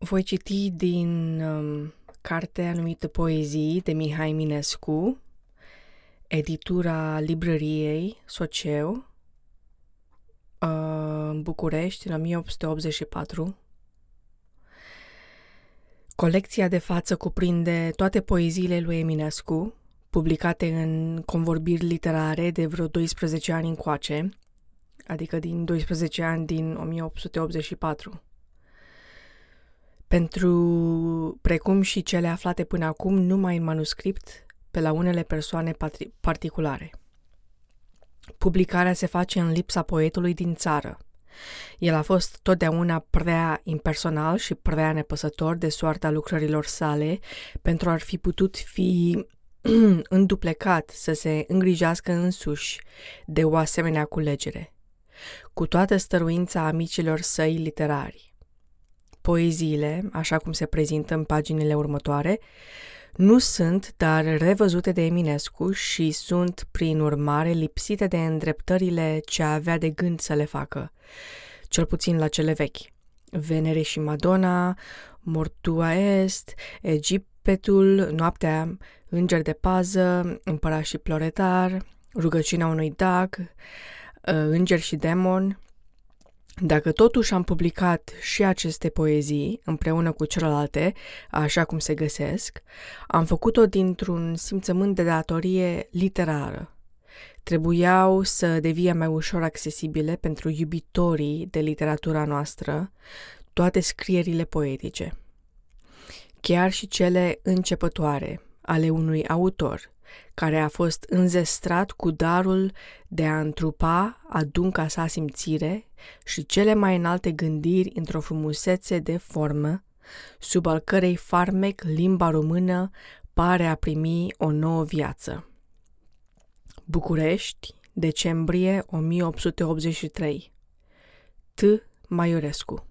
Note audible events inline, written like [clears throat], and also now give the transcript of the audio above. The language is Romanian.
Voi citi din um, cartea anumită Poezii de Mihai Minescu, editura librăriei Socieu, uh, în București, în 1884. Colecția de față cuprinde toate poeziile lui Eminescu, publicate în convorbiri literare de vreo 12 ani încoace, adică din 12 ani din 1884. Pentru, precum și cele aflate până acum numai în manuscript, pe la unele persoane particulare. Publicarea se face în lipsa poetului din țară. El a fost totdeauna prea impersonal și prea nepăsător de soarta lucrărilor sale pentru a fi putut fi [clears throat] înduplecat să se îngrijească însuși de o asemenea culegere, cu toată stăruința amicilor săi literari. Poeziile, așa cum se prezintă în paginile următoare, nu sunt, dar revăzute de Eminescu și sunt, prin urmare, lipsite de îndreptările ce avea de gând să le facă, cel puțin la cele vechi. Venere și Madonna, Mortua Est, Egiptul, Noaptea, Înger de pază, Împărat și ploretar, Rugăciunea unui dag, Înger și demon, dacă totuși am publicat și aceste poezii împreună cu celelalte, așa cum se găsesc, am făcut-o dintr-un simțământ de datorie literară. Trebuiau să devie mai ușor accesibile pentru iubitorii de literatura noastră toate scrierile poetice. Chiar și cele începătoare ale unui autor care a fost înzestrat cu darul de a întrupa adunca sa simțire și cele mai înalte gândiri într-o frumusețe de formă, sub al cărei farmec limba română pare a primi o nouă viață. București, decembrie 1883 T. Maiorescu